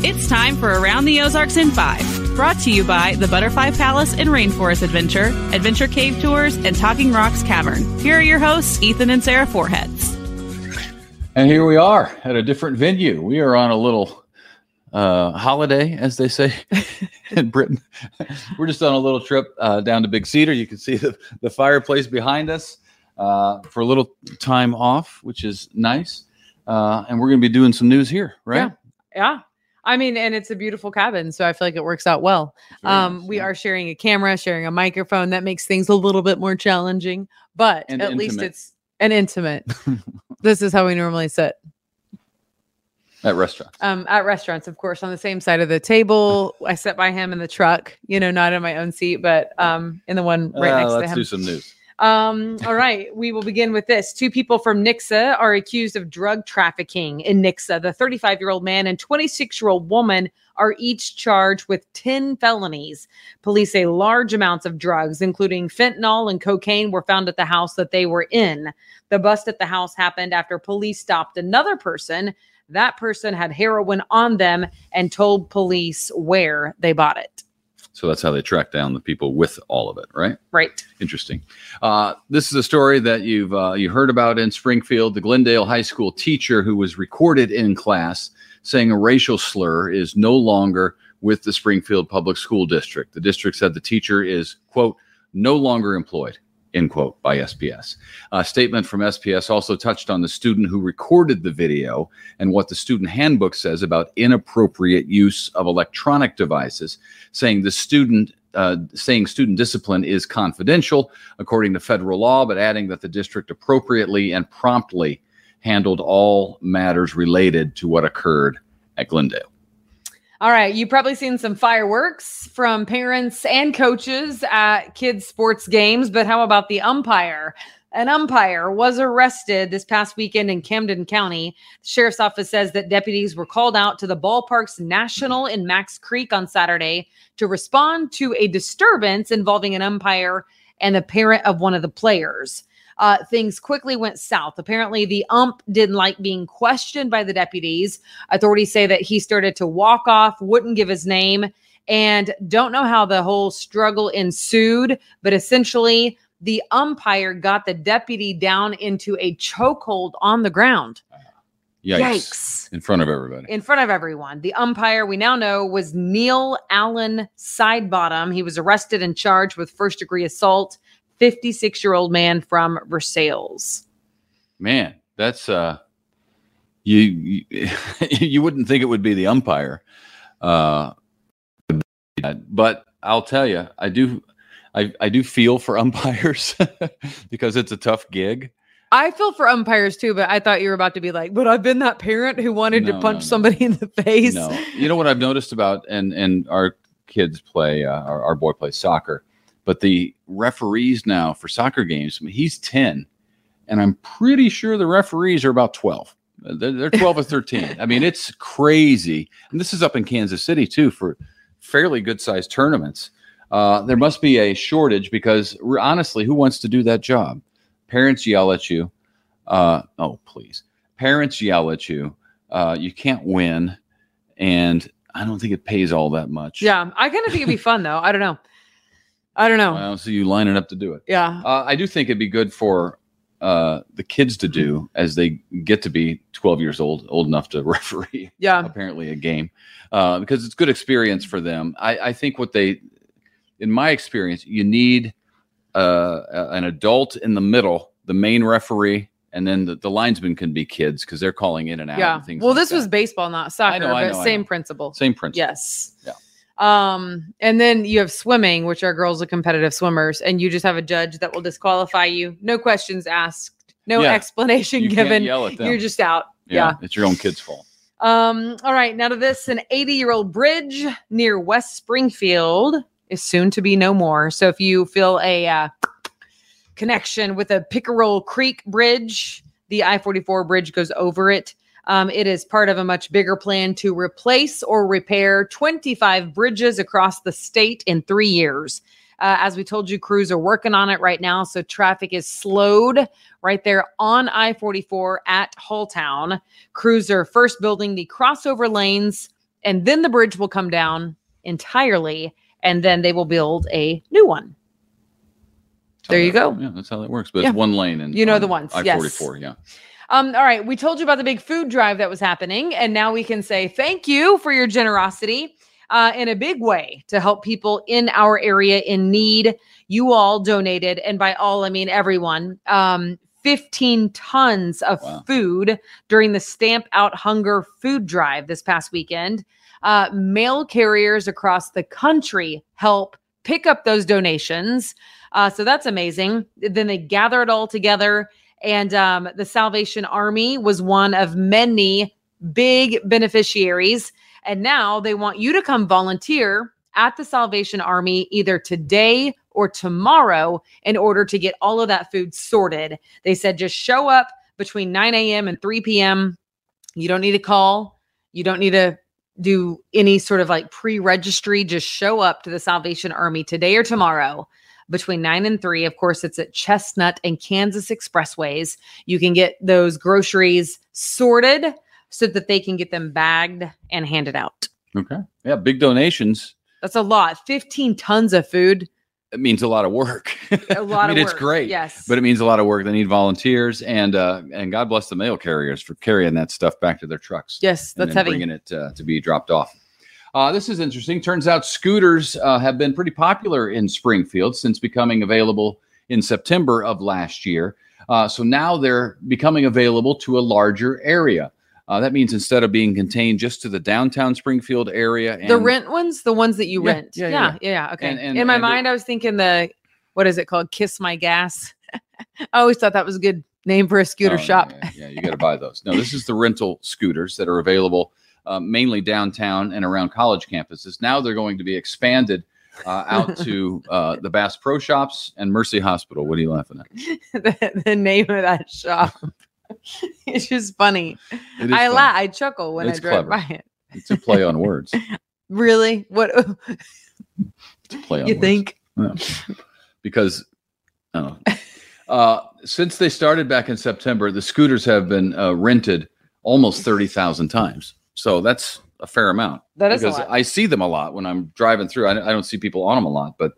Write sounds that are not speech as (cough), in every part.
It's time for Around the Ozarks in 5, brought to you by the Butterfly Palace and Rainforest Adventure, Adventure Cave Tours, and Talking Rocks Cavern. Here are your hosts, Ethan and Sarah Forhetz. And here we are at a different venue. We are on a little uh, holiday, as they say (laughs) in Britain. We're just on a little trip uh, down to Big Cedar. You can see the, the fireplace behind us uh, for a little time off, which is nice. Uh, and we're going to be doing some news here, right? Yeah. Yeah. I mean, and it's a beautiful cabin, so I feel like it works out well. Um, we are sharing a camera, sharing a microphone. That makes things a little bit more challenging, but And at least intimate. it's an intimate. (laughs) this is how we normally sit at restaurants. um, at restaurants, of course, on the same side of the table. (laughs) I sit by him in the truck, you know, not in my own seat, but um, in the one right Uh, next to him. let's him. do some news. Um, all right, we will begin with this. Two people from Nixa are accused of drug trafficking in Nixa. The 35 year old man and 26 year old woman are each charged with 10 felonies. Police say large amounts of drugs, including fentanyl and cocaine, were found at the house that they were in. The bust at the house happened after police stopped another person. That person had heroin on them and told police where they bought it. So that's how they track down the people with all of it, right? Right. Interesting. Uh, this is a story that you've uh, you heard about in Springfield. The Glendale High School teacher who was recorded in class saying a racial slur is no longer with the Springfield Public School District. The district said the teacher is quote no longer employed. End quote by SPS. A statement from SPS also touched on the student who recorded the video and what the student handbook says about inappropriate use of electronic devices, saying the student uh, saying student discipline is confidential according to federal law, but adding that the district appropriately and promptly handled all matters related to what occurred at Glendale. All right, you've probably seen some fireworks from parents and coaches at kids' sports games, but how about the umpire? An umpire was arrested this past weekend in Camden County. The sheriff's office says that deputies were called out to the Ballparks National in Macks Creek on Saturday to respond to a disturbance involving an umpire and the parent of one of the players. Uh, things quickly went south. Apparently, the ump didn't like being questioned by the deputies. Authorities say that he started to walk off, wouldn't give his name, and don't know how the whole struggle ensued. But essentially, the umpire got the deputy down into a chokehold on the ground Yikes. Yikes. In front of everybody. in front of everyone. The umpire we now know was Neil Allen Sidebottom. He was arrested and charged with first degree assault. 56 year old man from Versailles. Man, that's uh you you, (laughs) you wouldn't think it would be the umpire. Uh but I'll tell you, I do I, I do feel for umpires (laughs) because it's a tough gig. I feel for umpires too, but I thought you were about to be like, but I've been that parent who wanted No, to no, punch no. somebody in the face. No, you know what I've noticed about and and our kids play uh, our, our boy plays soccer, but the referees now for soccer games, I mean, he's ten, and I'm pretty sure the referees are about twelve. They're, they're twelve or thirteen. I mean, it's crazy, and this is up in Kansas City too for fairly good sized tournaments. Uh, there must be a shortage because honestly, who wants to do that job? Parents yell at you. Uh, oh, please. Parents yell at you. Uh, you can't win. And I don't think it pays all that much. Yeah, I kind of think it'd be fun though. I don't know. I don't know. Well, so you lining up to do it. yeah. Uh, I do think it'd be good for uh, the kids to do as they get to be 12 years old, old enough to (laughs) referee Yeah. apparently a game uh, because it's good experience for them. I, I think what they, in my experience, you need uh, an adult in the middle, the main referee, and then the, the linesman can be kids because they're calling in and out. Yeah. and things Well, like this that. was baseball, not soccer, know, I but know, I same know. principle. same principle. Yes. Yeah. Um, and then you have swimming, which are girls are competitive swimmers, and you just have a judge that will disqualify you. No questions asked, no Yeah. explanation You can't given. yell at them. You're just out. yeah, yeah. it's your own kid's fault. Um, all right, now to this an 80 year old bridge near West Springfield is soon to be no more. So if you feel a uh, connection with a Pickerel Creek Bridge, the I 44 bridge goes over it. Um, it is part of a much bigger plan to replace or repair 25 bridges across the state in three years. Uh, as we told you, crews are working on it right now. So traffic is slowed right there on I 44 at Halltown. Crews are first building the crossover lanes and then the bridge will come down entirely, and then they will build a new one. There you go. Yeah, that's how that works. But Yeah. it's one lane and You know the ones, I yes. forty four. Yeah. Um, all right, we told you about the big food drive that was happening, and now we can say thank you for your generosity uh, in a big way to help people in our area in need. You all donated, and by all I mean everyone, um, 15 tons of Wow. food during the Stamp Out Hunger food drive this past weekend. Uh, mail carriers across the country help pick up those donations. Uh, so that's amazing. Then they gather it all together and um, the Salvation Army was one of many big beneficiaries. And now they want you to come volunteer at the Salvation Army either today or tomorrow in order to get all of that food sorted. They said just show up between 9 a.m. and 3 p.m. You don't need to call, you don't need to do any sort of like pre registry. Just show up to the Salvation Army today or tomorrow between 9 and 3. Of course, it's at Chestnut and Kansas Expressways. You can get those groceries sorted so that they can get them bagged and handed out. Okay. Yeah. Big donations. That's a lot. 15 tons of food. It means a lot of work. (laughs) A lot I mean, of it's great. Yes. But it means a lot of work. They need volunteers, and uh, and God bless the mail carriers for carrying that stuff back to their trucks. yes, that's heavy. bringing it uh, to be dropped off. Uh, this is interesting. Turns out scooters uh, have been pretty popular in Springfield since becoming available in September of last year. Uh, so now they're becoming available to a larger area. Uh, that means instead of being contained just to the downtown Springfield area, and the rent ones, the ones that you Yeah, rent. yeah, Yeah, yeah, yeah. Okay. And- and- In my mind, I was thinking the what is it called? Kiss my gas. (laughs) I always thought that was a good name for a scooter Oh, shop. Yeah, yeah, you got to buy those. No, this is the rental scooters that are available uh, mainly downtown and around college campuses. Now they're going to be expanded uh, out to (laughs) uh, the Bass Pro Shops and Mercy Hospital. What are you laughing at? (laughs) the, the name of that shop. (laughs) it's just funny. It I laugh. I chuckle when It's I drive clever. by it. It's a play on words. Really? What It's a play on you words. think? Yeah. Because I don't know. Uh, since they started back in September, the scooters have been uh, rented almost 30,000 times. So that's a fair amount. That is a because lot. I see them a lot when I'm driving through. I, I don't see people on them a lot, but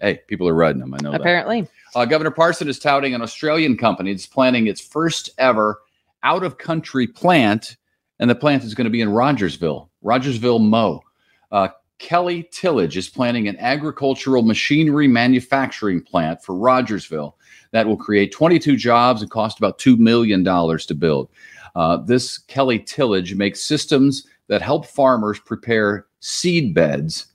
hey, people are riding them. I know that. Apparently. Uh, Governor Parson is touting an Australian company that's planning its first ever out of country plant, and the plant is going to be in Rogersville, Rogersville, Mo. Uh, Kelly Tillage is planning an agricultural machinery manufacturing plant for Rogersville that will create 22 jobs and cost about $2 million to build. Uh, this Kelly Tillage makes systems that help farmers prepare seed beds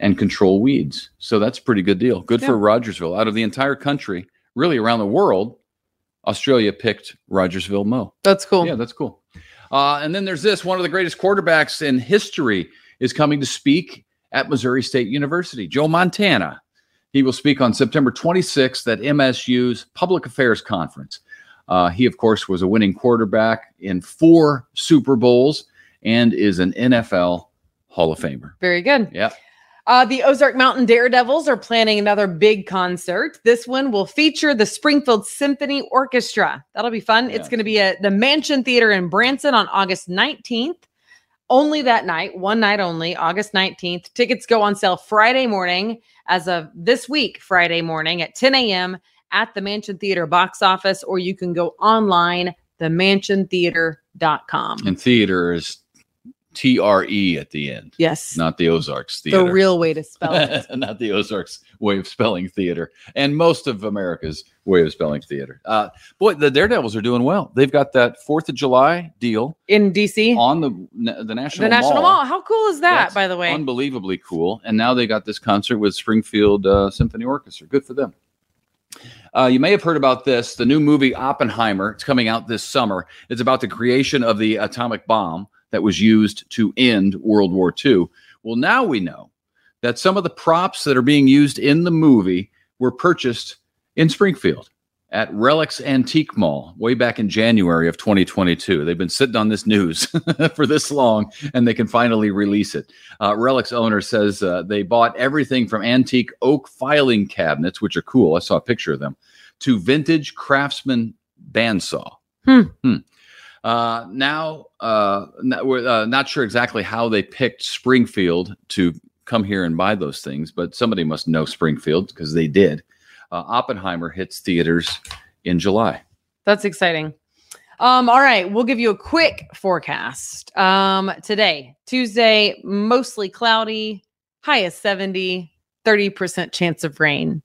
and control weeds. So that's a pretty good deal. Good for Rogersville. Out of the entire country, really around the world, Australia picked Rogersville Mo. That's cool. Yeah, that's cool. Uh, and then there's this one of the greatest quarterbacks in history is coming to speak at Missouri State University. Joe Montana. He will speak on September 26th at MSU's Public Affairs Conference. Uh, he, of course, was a winning quarterback in four Super Bowls and is an NFL Hall of Famer. Very good. Yeah. Uh, the Ozark Mountain Daredevils are planning another big concert. This one will feature the Springfield Symphony Orchestra. That'll be fun. It's going to be at the Mansion Theatre in Branson on August 19th. Only that night, one night only, August 19th. Tickets go on sale Friday morning as of this week, Friday morning at 10 a.m. at the Mansion Theatre box office, or you can go online, themansiontheatre.com. And theater is T R E at the end, Yes, not the Ozarks theater. the real way to spell it. (laughs) not the Ozarks way of spelling theater, and most of America's way of spelling theater. Uh, boy, the Daredevils are doing well. They've got that Fourth of July deal In DC, on the the national the National Mall. How cool is that, That's by the way? Unbelievably cool. And now they got this concert with Springfield uh, Symphony Orchestra. Good for them. Uh, you may have heard about this. The new movie Oppenheimer. It's coming out this summer. It's about the creation of the atomic bomb that was used to end World War II. Well, now we know that some of the props that are being used in the movie were purchased in Springfield at Relics Antique Mall way back in January of 2022. They've been sitting on this news (laughs) for this long and they can finally release it. Uh, Relics owner says uh, they bought everything from antique oak filing cabinets, which are cool. I saw a picture of them, to vintage craftsman bandsaw. Hmm. Uh, now, uh, not, we're uh, not sure exactly how they picked Springfield to come here and buy those things, but somebody must know Springfield because they did. Uh, Oppenheimer hits theaters in July. That's exciting. Um, all right, we'll give you a quick forecast. Um, today, Tuesday, mostly cloudy, high of 70, 30% chance of rain.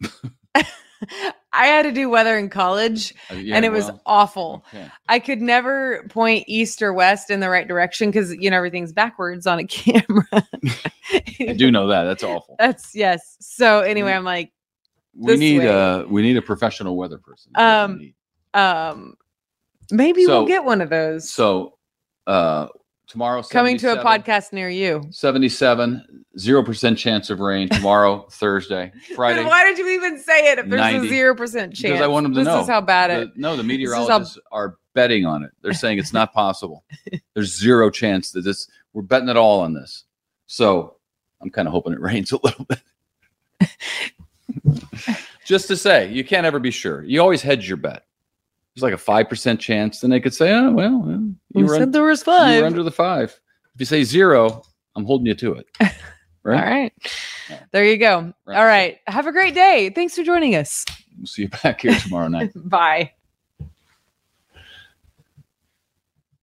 (laughs) (laughs) (laughs) I had to do weather in college Uh, yeah, and it was awful. okay. I could never point east or west in the right direction because you know everything's backwards on a (laughs) camera. I do know that. That's awful. That's yes. So anyway, I'm like, We need way. uh we need a professional weather person. What we Um, um, maybe So- we'll get one of those so uh tomorrow coming to a podcast near you. 77 0% chance of rain tomorrow (laughs) Thursday Friday Then why did you even say it if there's 90. a zero percent chance? because I want them to this know is how bad The- it. no the is how- meteorologists are betting on it they're saying it's not (laughs) possible there's zero chance that this we're betting it all on this so I'm kind of hoping it (laughs) rains a little bit just to say you can't ever be sure you always hedge your bet there's like a 5% chance then they could say oh well, well you You were, un- said there was five. you five. were under the five if you say zero I'm holding you to it All right. Yeah. There you go. Right. All right. Have a great day. Thanks for joining us. we'll see you back here tomorrow night (laughs) Bye.